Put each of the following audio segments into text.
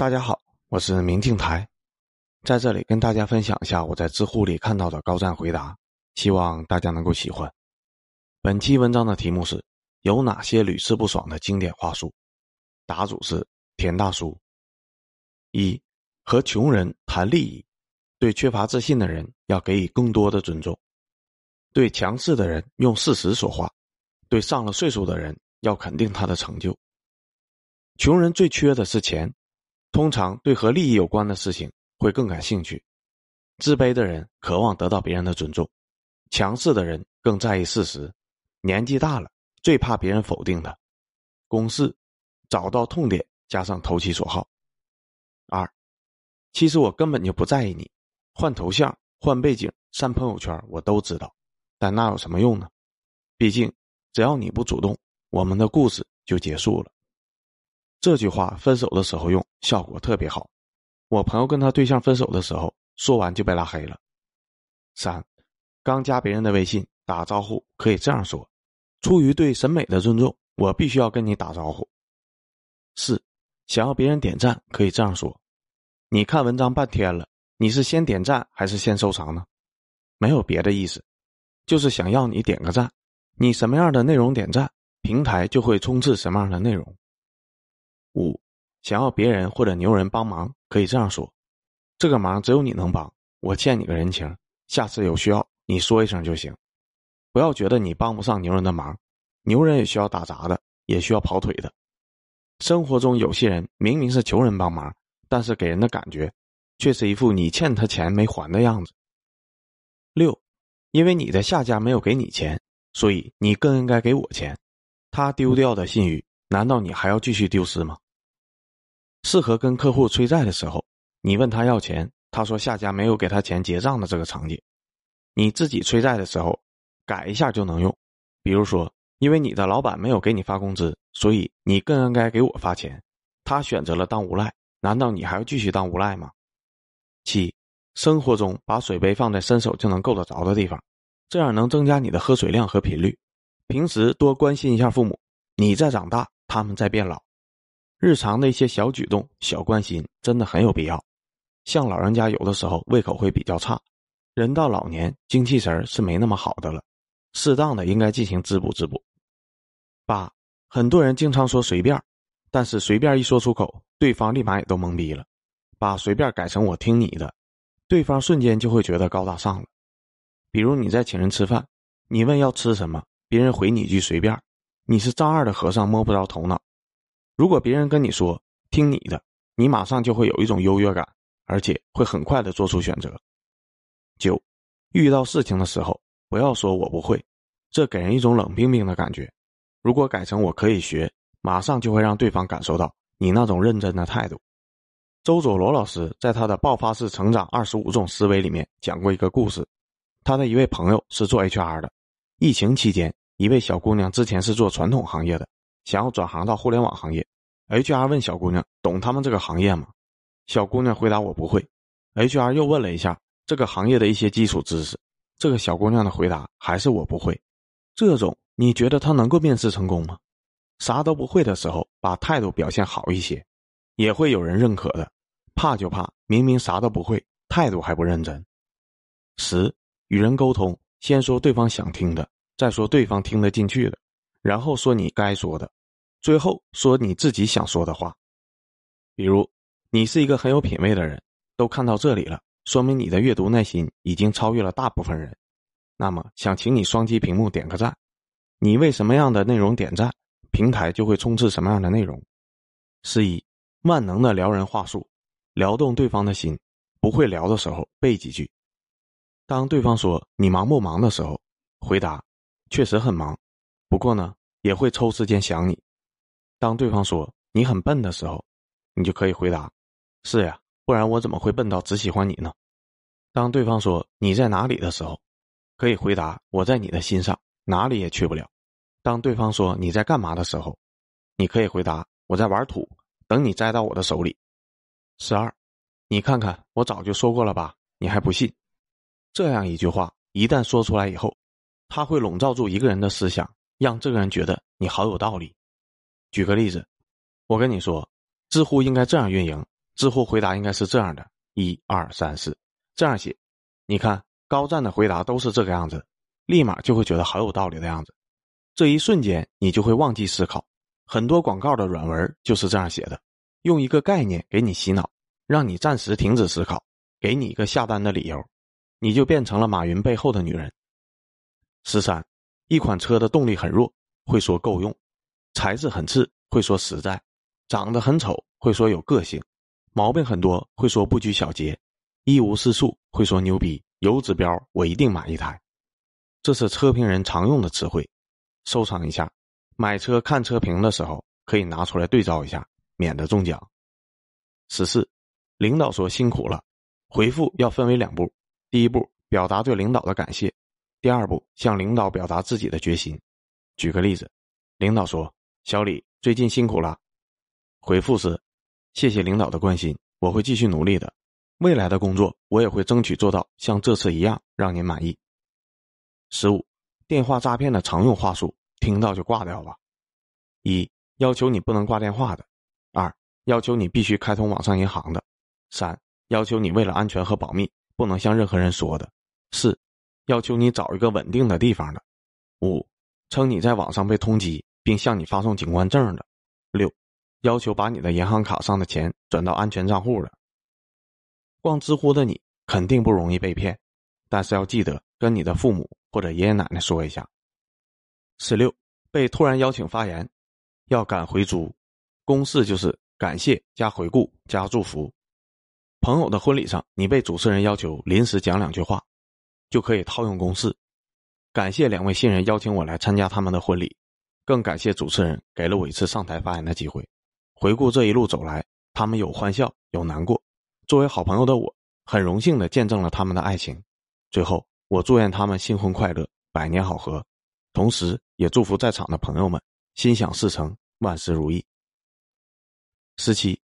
大家好，我是明镜台，在这里跟大家分享一下我在知乎里看到的高赞回答，希望大家能够喜欢。本期文章的题目是有哪些屡试不爽的经典话术？答主是田大叔。一和穷人谈利益，对缺乏自信的人要给予更多的尊重，对强势的人用事实说话，对上了岁数的人要肯定他的成就。穷人最缺的是钱。通常对和利益有关的事情会更感兴趣，自卑的人渴望得到别人的尊重，强势的人更在意事实，年纪大了最怕别人否定他。公式：找到痛点，加上投其所好。二，其实我根本就不在意你，换头像、换背景、删朋友圈，我都知道，但那有什么用呢？毕竟只要你不主动，我们的故事就结束了。这句话分手的时候用，效果特别好。我朋友跟他对象分手的时候，说完就被拉黑了。三，刚加别人的微信打招呼可以这样说：“出于对审美的尊重，我必须要跟你打招呼。”四，想要别人点赞可以这样说：“你看文章半天了，你是先点赞还是先收藏呢？”没有别的意思，就是想要你点个赞。你什么样的内容点赞，平台就会充斥什么样的内容。五，想要别人或者牛人帮忙，可以这样说：“这个忙只有你能帮，我欠你个人情，下次有需要你说一声就行。不要觉得你帮不上牛人的忙，牛人也需要打杂的，也需要跑腿的。生活中有些人明明是求人帮忙，但是给人的感觉却是一副你欠他钱没还的样子。”六，因为你的下家没有给你钱，所以你更应该给我钱。他丢掉的信誉。难道你还要继续丢失吗？适合跟客户催债的时候，你问他要钱，他说下家没有给他钱结账的这个场景，你自己催债的时候改一下就能用。比如说，因为你的老板没有给你发工资，所以你更应该给我发钱。他选择了当无赖，难道你还要继续当无赖吗？七，生活中把水杯放在伸手就能够得着的地方，这样能增加你的喝水量和频率。平时多关心一下父母，你在长大。他们在变老，日常的一些小举动、小关心真的很有必要。像老人家有的时候胃口会比较差，人到老年精气神是没那么好的了，适当的应该进行滋补滋补。八，很多人经常说随便，但是随便一说出口，对方立马也都懵逼了。把随便改成我听你的，对方瞬间就会觉得高大上了。比如你在请人吃饭，你问要吃什么，别人回你一句随便。你是丈二的和尚摸不着头脑。如果别人跟你说听你的，你马上就会有一种优越感，而且会很快的做出选择。九，遇到事情的时候不要说我不会，这给人一种冷冰冰的感觉。如果改成我可以学，马上就会让对方感受到你那种认真的态度。周佐罗老师在他的《爆发式成长二十五种思维》里面讲过一个故事，他的一位朋友是做 HR 的，疫情期间。一位小姑娘之前是做传统行业的，想要转行到互联网行业。HR 问小姑娘：“懂他们这个行业吗？”小姑娘回答：“我不会。”HR 又问了一下这个行业的一些基础知识，这个小姑娘的回答还是“我不会”。这种你觉得她能够面试成功吗？啥都不会的时候，把态度表现好一些，也会有人认可的。怕就怕明明啥都不会，态度还不认真。十与人沟通，先说对方想听的。再说对方听得进去的，然后说你该说的，最后说你自己想说的话。比如，你是一个很有品位的人，都看到这里了，说明你的阅读耐心已经超越了大部分人。那么，想请你双击屏幕点个赞。你为什么样的内容点赞，平台就会充斥什么样的内容。十一，万能的撩人话术，撩动对方的心。不会聊的时候背几句。当对方说你忙不忙的时候，回答。确实很忙，不过呢，也会抽时间想你。当对方说你很笨的时候，你就可以回答：“是呀，不然我怎么会笨到只喜欢你呢？”当对方说你在哪里的时候，可以回答：“我在你的心上，哪里也去不了。”当对方说你在干嘛的时候，你可以回答：“我在玩土，等你摘到我的手里。”十二，你看看，我早就说过了吧？你还不信？这样一句话一旦说出来以后。他会笼罩住一个人的思想，让这个人觉得你好有道理。举个例子，我跟你说，知乎应该这样运营：知乎回答应该是这样的：一二三四，这样写。你看高赞的回答都是这个样子，立马就会觉得好有道理的样子。这一瞬间，你就会忘记思考。很多广告的软文就是这样写的，用一个概念给你洗脑，让你暂时停止思考，给你一个下单的理由，你就变成了马云背后的女人。十三，一款车的动力很弱，会说够用；材质很次，会说实在；长得很丑，会说有个性；毛病很多，会说不拘小节；一无是处，会说牛逼；有指标，我一定买一台。这是车评人常用的词汇，收藏一下。买车看车评的时候，可以拿出来对照一下，免得中奖。十四，领导说辛苦了，回复要分为两步：第一步，表达对领导的感谢；第二步，向领导表达自己的决心。举个例子，领导说：“小李最近辛苦了。”回复是：“谢谢领导的关心，我会继续努力的。未来的工作，我也会争取做到像这次一样让您满意。”十五，电话诈骗的常用话术。听到就挂掉吧。一要求你不能挂电话的，二要求你必须开通网上银行的，三要求你为了安全和保密不能向任何人说的，四要求你找一个稳定的地方的，五称你在网上被通缉并向你发送警官证的，六要求把你的银行卡上的钱转到安全账户的。逛知乎的你肯定不容易被骗，但是要记得跟你的父母或者爷爷奶奶说一下。十六，被突然邀请发言，要敢回租，公式就是感谢加回顾加祝福。朋友的婚礼上，你被主持人要求临时讲两句话，就可以套用公式：感谢两位新人邀请我来参加他们的婚礼，更感谢主持人给了我一次上台发言的机会。回顾这一路走来，他们有欢笑，有难过。作为好朋友的我，很荣幸的见证了他们的爱情。最后，我祝愿他们新婚快乐，百年好合。同时，也祝福在场的朋友们心想事成，万事如意。十七，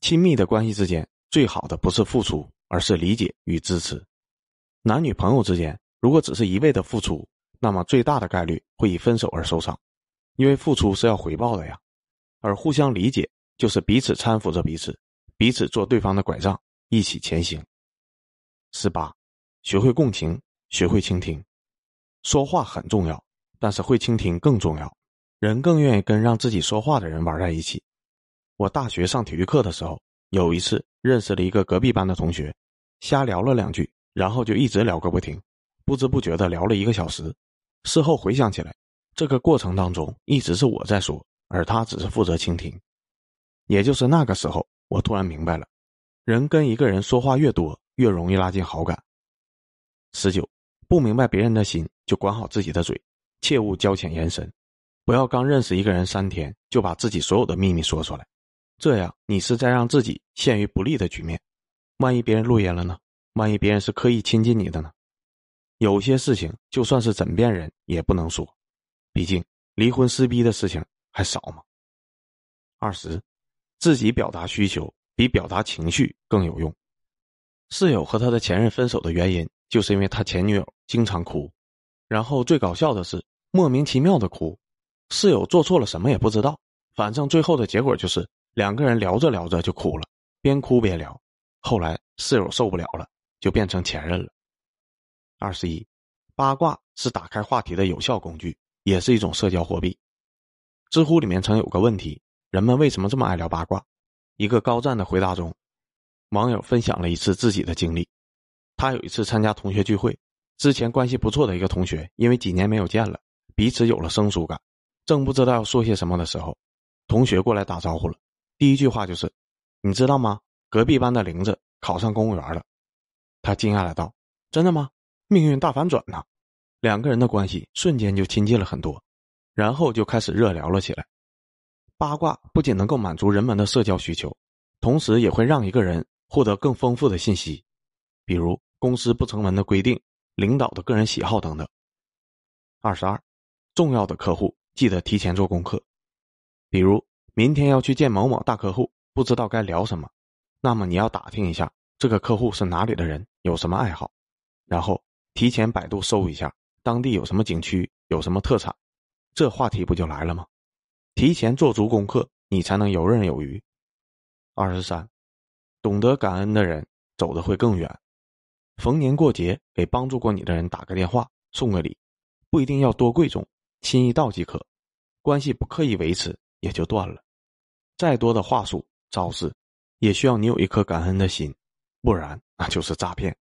亲密的关系之间，最好的不是付出，而是理解与支持。男女朋友之间，如果只是一味的付出，那么最大的概率会以分手而收场，因为付出是要回报的呀。而互相理解，就是彼此搀扶着彼此，彼此做对方的拐杖，一起前行。十八，学会共情，学会倾听，说话很重要。但是会倾听更重要，人更愿意跟让自己说话的人玩在一起。我大学上体育课的时候，有一次认识了一个隔壁班的同学，瞎聊了两句，然后就一直聊个不停，不知不觉的聊了一个小时。事后回想起来，这个过程当中一直是我在说，而他只是负责倾听。也就是那个时候，我突然明白了，人跟一个人说话越多，越容易拉近好感。十九，不明白别人的心，就管好自己的嘴。切勿交浅言深，不要刚认识一个人三天就把自己所有的秘密说出来，这样你是在让自己陷于不利的局面。万一别人录音了呢？万一别人是刻意亲近你的呢？有些事情就算是枕边人也不能说，毕竟离婚撕逼的事情还少吗？二十，自己表达需求比表达情绪更有用。室友和他的前任分手的原因，就是因为他前女友经常哭，然后最搞笑的是。莫名其妙的哭，室友做错了什么也不知道，反正最后的结果就是两个人聊着聊着就哭了，边哭边聊。后来室友受不了了，就变成前任了。二十一，八卦是打开话题的有效工具，也是一种社交货币。知乎里面曾有个问题：人们为什么这么爱聊八卦？一个高赞的回答中，网友分享了一次自己的经历。他有一次参加同学聚会，之前关系不错的一个同学，因为几年没有见了。彼此有了生疏感，正不知道要说些什么的时候，同学过来打招呼了。第一句话就是：“你知道吗？隔壁班的玲子考上公务员了。”他惊讶的道：“真的吗？命运大反转呢！”两个人的关系瞬间就亲近了很多，然后就开始热聊了起来。八卦不仅能够满足人们的社交需求，同时也会让一个人获得更丰富的信息，比如公司不成文的规定、领导的个人喜好等等。二十二。重要的客户记得提前做功课，比如明天要去见某某大客户，不知道该聊什么，那么你要打听一下这个客户是哪里的人，有什么爱好，然后提前百度搜一下当地有什么景区，有什么特产，这话题不就来了吗？提前做足功课，你才能游刃有余。二十三，懂得感恩的人走得会更远。逢年过节给帮助过你的人打个电话，送个礼，不一定要多贵重，心意到即可。关系不刻意维持也就断了。再多的话术招式，也需要你有一颗感恩的心，不然那就是诈骗。